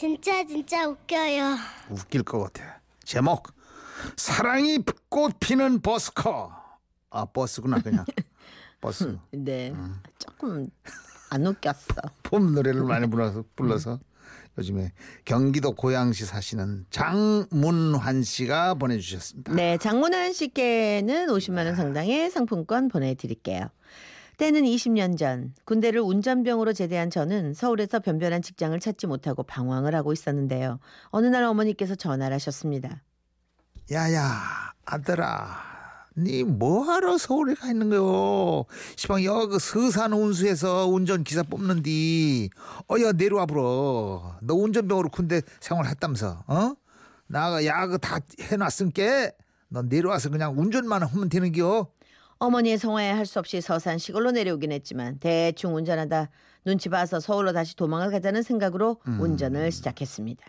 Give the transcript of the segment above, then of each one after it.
진짜 진짜 웃겨요. 웃길 것 같아. 제목 사랑이 꽃 피는 버스커. 아 버스구나 그냥 버스. 네. 조금 안 웃겼어. 봄 노래를 많이 불러서 불러서 요즘에 경기도 고양시 사시는 장문환 씨가 보내주셨습니다. 네, 장문환 씨께는 50만 원 상당의 상품권 보내드릴게요. 때는 20년 전 군대를 운전병으로 제대한 저는 서울에서 변변한 직장을 찾지 못하고 방황을 하고 있었는데요. 어느 날 어머니께서 전화를 하셨습니다. 야야 아들아 니 뭐하러 서울에 가 있는 거요 시방 여그 서산 운수에서 운전 기사 뽑는디 어여 내려와 보러 너 운전병으로 군대 생활했다면서 어? 나가 야그 다 해놨으니까 너 내려와서 그냥 운전만 하면 되는겨 어머니의 성화에 할 수 없이 서산 시골로 내려오긴 했지만 대충 운전하다 눈치 봐서 서울로 다시 도망을 가자는 생각으로 운전을 시작했습니다.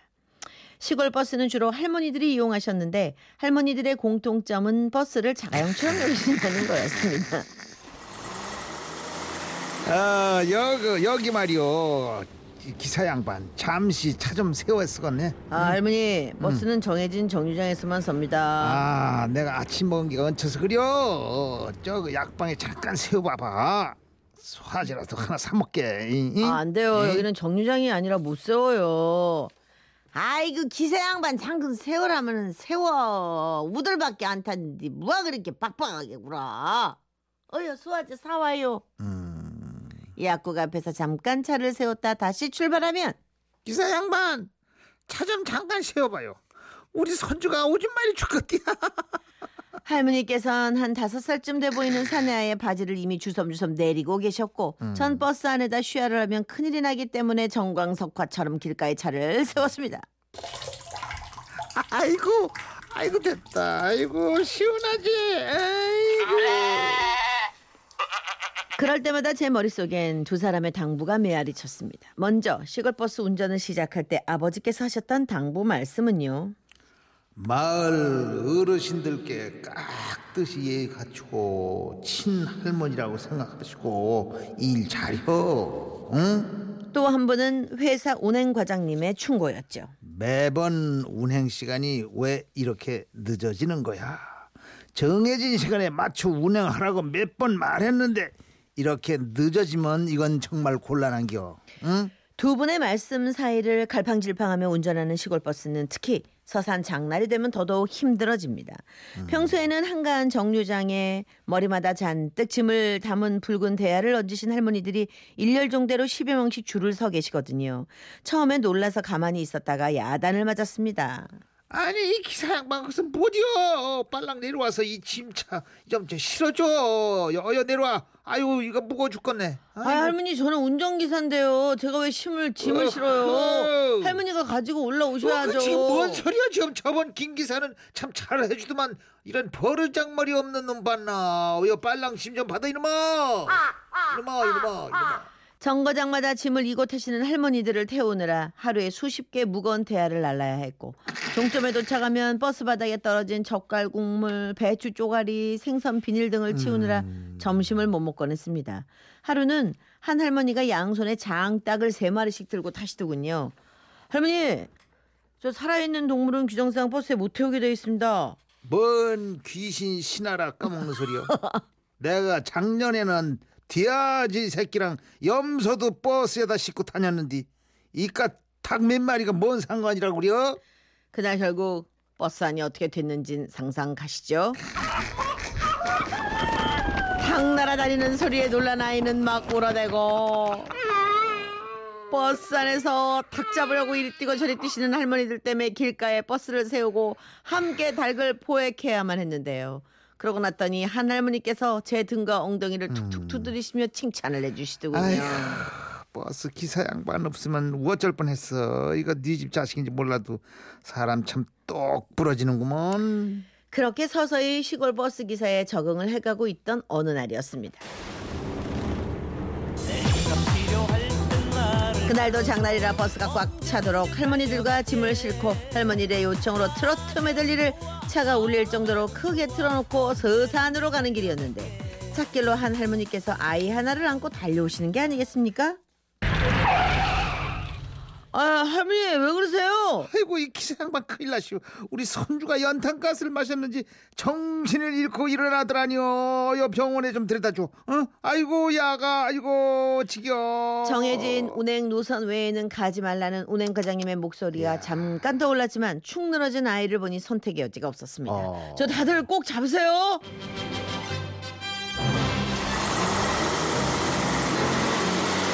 시골 버스는 주로 할머니들이 이용하셨는데 할머니들의 공통점은 버스를 자가용처럼 여기신다는 거였습니다. 아 여기 여기 말이요 이 기사 양반 잠시 차 좀 세워 쓰겠네 아, 할머니 버스는 정해진 정류장에서만 섭니다. 아 내가 아침 먹은 게 얹혀서 그려 저그 약방에 잠깐 세워봐봐 소화제라도 하나 사 먹게? 아, 안 돼요. 이? 여기는 정류장이 아니라 못 세워요. 아이고 기사 양반 장근 세우라면 세워 우들밖에 안 탔는데 뭐가 그렇게 빡빡하게 굴어 어여 수화제 사와요 음, 약국 앞에서 잠깐 차를 세웠다 다시 출발하면 기사 양반 차 좀 잠깐 세워봐요. 우리 손주가 오줌 마리 죽겠디야 할머니께서는 한 다섯 살쯤 돼 보이는 사내아의 바지를 이미 주섬주섬 내리고 계셨고 전 버스 안에다 쉬야를 하면 큰일이 나기 때문에 정광석화처럼 길가에 차를 세웠습니다. 아이고 아이고 됐다. 아이고 시원하지. 아이고 그럴 때마다 제 머릿속엔 두 사람의 당부가 메아리 쳤습니다. 먼저 시골버스 운전을 시작할 때 아버지께서 하셨던 당부 말씀은요. 마을 어르신들께 깍듯이 예의 갖추고 친할머니라고 생각하시고 일 잘혀 응? 또 한 분은 회사 운행 과장님의 충고였죠. 매번 운행 시간이 왜 이렇게 늦어지는 거야 정해진 시간에 맞춰 운행하라고 몇 번 말했는데 이렇게 늦어지면 이건 정말 곤란한겨 응? 두 분의 말씀 사이를 갈팡질팡하며 운전하는 시골버스는 특히 서산 장날이 되면 더더욱 힘들어집니다. 평소에는 한가한 정류장에 머리마다 잔뜩 짐을 담은 붉은 대야를 얹으신 할머니들이 일렬종대로 10여 명씩 줄을 서 계시거든요. 처음에 놀라서 가만히 있었다가 야단을 맞았습니다. 아니 이 기사 양반 그것은 뭐디요? 빨랑 내려와서 이 짐차 좀 실어줘. 여여 내려와. 아유 이거 무거워 죽겠네. 아, 할머니 저는 운전기사인데요. 제가 왜 짐을 짐을 어허. 실어요? 할머니가 가지고 올라오셔야죠. 그 지금 뭔 소리야? 지금 저번 김 기사는 참 잘해주더만 이런 버르장머리 없는 놈 봤나? 여 빨랑 짐 좀 받아 이놈아. 이놈아 이놈아 이놈아. 정거장마다 짐을 이고 타시는 할머니들을 태우느라 하루에 수십 개 무거운 대야를 날라야 했고 종점에 도착하면 버스 바닥에 떨어진 젓갈 국물, 배추 쪼가리, 생선 비닐 등을 치우느라 점심을 못 먹곤 했습니다. 하루는 한 할머니가 양손에 장닭을 세 마리씩 들고 타시더군요. 할머니, 저 살아있는 동물은 규정상 버스에 못 태우게 되어 있습니다. 뭔 귀신 신하라 까먹는 소리야 내가 작년에는 되아지 새끼랑 염소도 버스에다 싣고 다녔는데 이깟 닭 몇 마리가 뭔 상관이라고 그려 그날 결국 버스 안이 어떻게 됐는진 상상 가시죠? 닭 날아다니는 소리에 놀란 아이는 막 울어대고 버스 안에서 닭 잡으려고 이리 뛰고 저리 뛰시는 할머니들 때문에 길가에 버스를 세우고 함께 닭을 포획해야만 했는데요. 그러고 났더니 한 할머니께서 제 등과 엉덩이를 툭툭 두드리시며 칭찬을 해주시더군요. 아이고 버스 기사 양반 없으면 어쩔 뻔했어 이거 뉘 집 자식인지 몰라도 사람 참 똑 부러지는구먼 그렇게 서서히 시골 버스 기사에 적응을 해가고 있던 어느 날이었습니다. 그날도 장날이라 버스가 꽉 차도록 할머니들과 짐을 싣고 할머니들의 요청으로 트로트 메들리를 차가 울릴 정도로 크게 틀어놓고 서산으로 가는 길이었는데 찻길로 한 할머니께서 아이 하나를 안고 달려오시는 게 아니겠습니까? 아 할머니 왜 그러세요? 아이고 이 기사 양반 큰일 나시오. 우리 손주가 연탄가스를 마셨는지 정신을 잃고 일어나더라니요. 여 병원에 좀 데려다 줘. 어? 아이고 야가 아이고 지겨. 정해진 운행 노선 외에는 가지 말라는 운행 과장님의 목소리가 잠깐 떠올랐지만 축 늘어진 아이를 보니 선택의 여지가 없었습니다. 어. 저 다들 꼭 잡으세요.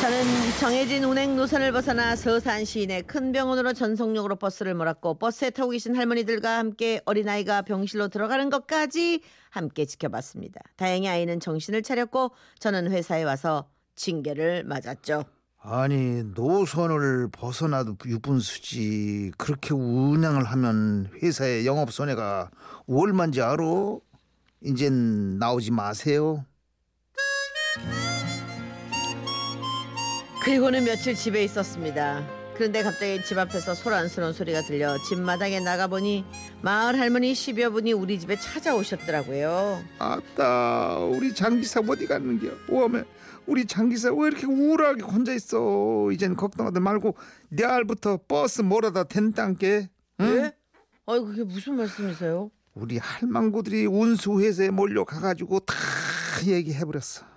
저는 정해진 운행 노선을 벗어나 서산 시내 큰 병원으로 전속력으로 버스를 몰았고 버스에 타고 계신 할머니들과 함께 어린아이가 병실로 들어가는 것까지 함께 지켜봤습니다. 다행히 아이는 정신을 차렸고 저는 회사에 와서 징계를 맞았죠. 아니 노선을 벗어나도 유분수지 그렇게 운행을 하면 회사의 영업 손해가 얼마인지 알아? 이젠 나오지 마세요. 그리고는 며칠 집에 있었습니다. 그런데 갑자기 집 앞에서 소란스러운 소리가 들려 집 마당에 나가보니 마을 할머니 10여 분이 우리 집에 찾아오셨더라고요. 아따 우리 장기사 어디 갔는겨? 오메 우리 장기사 왜 이렇게 우울하게 혼자 있어? 이젠 걱정하지 말고 내일부터 버스 몰아다 된단께. 응? 예? 아이 그게 무슨 말씀이세요? 우리 할망구들이 운수회사에 몰려가가지고 다 얘기해버렸어.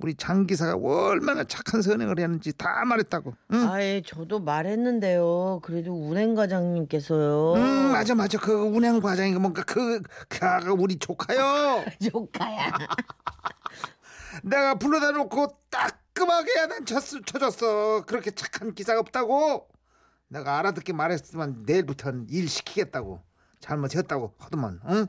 우리 장 기사가 얼마나 착한 선행을 했는지 다 말했다고. 응? 아예 저도 말했는데요. 그래도 운행 과장님께서요. 음 맞아 맞아 그 운행 과장이 뭔가 그 그가 우리 조카요. 조카야. 내가 불러다 놓고 따끔하게 야단 쳤, 쳐줬어. 그렇게 착한 기사가 없다고. 내가 알아듣게 말했지만 내일부터는 일 시키겠다고. 잘못했다고 하더만. 응?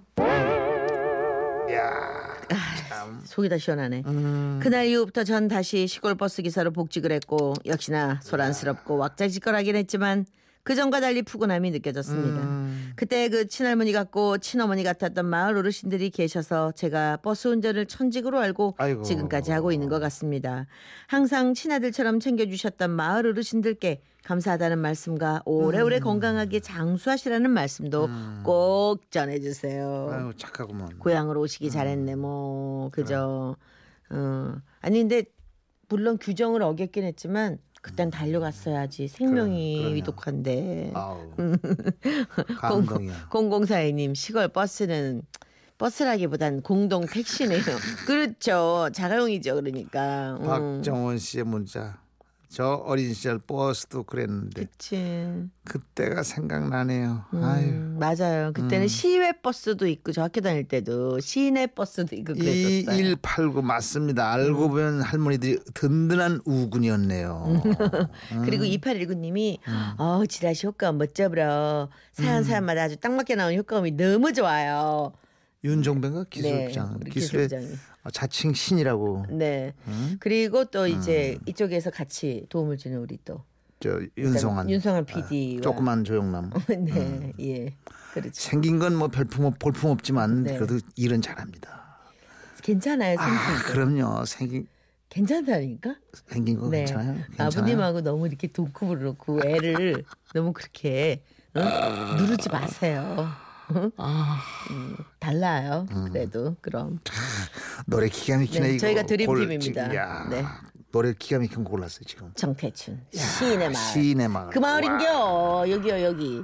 야, 참. 속이 다 시원하네. 음, 그날 이후부터 전 다시 시골 버스 기사로 복직을 했고 역시나 소란스럽고 왁자지껄하긴 했지만 그 전과 달리 푸근함이 느껴졌습니다. 음. 그때 그 친할머니 같고 친어머니 같았던 마을 어르신들이 계셔서 제가 버스 운전을 천직으로 알고 아이고. 지금까지 하고 있는 것 같습니다. 항상 친아들처럼 챙겨주셨던 마을 어르신들께 감사하다는 말씀과 오래오래 음. 건강하게 장수하시라는 말씀도 꼭 전해주세요. 아유 착하구만. 고향으로 오시기 음. 잘했네 뭐 그죠 어 아니 근데 물론 규정을 어겼긴 했지만 그땐 달려갔어야지 생명이 그래, 그럼요. 위독한데 아우 감동이야. 0042님 시골 버스는 버스라기보단 공동 택시네요 그렇죠 자가용이죠 그러니까 음. 박정원 씨의 문자. 저 어린 시절 버스도 그랬는데 그치 그때가 생각나네요. 음, 아유. 맞아요 그때는 시외 버스도 있고 저 학교 다닐 때도 시내 버스도 있고 그랬었어요 2189 맞습니다. 알고 음. 보면 할머니들이 든든한 우군이었네요. 그리고 2819님이 어 지라시 효과음 멋져버려 사연 사연마다 아주 딱 맞게 나오는 효과음이 너무 좋아요. 윤종배가 기술부장, 네, 기술의 기술부장이. 어, 자칭 신이라고 네. 그리고 또 이제 이쪽에서 같이 도움을 주는 우리 또 저 윤성한, 윤성한 아, PD와 조그만 조영남. 네, 예, 그렇죠. 생긴 건 뭐 별품 없, 볼품 없지만 네. 그래도 일은 잘합니다. 괜찮아요, 아 생긴 그럼요. 생긴 괜찮다니까? 생긴 거 네. 괜찮아요. 괜찮아요. 아버님하고 너무 이렇게 동급을 놓고 애를 너무 그렇게 어? 누르지 마세요. 아, 음, 달라요. 그래도 그럼. 노래 기가 막히네 네, 이거. 저희가 골- 드림팀입니다. 야, 네. 노래 기가 막힌 거 골랐어요 지금. 정태춘 시인의 마을. 시인의 마을. 그 마을인겨 여기요 여기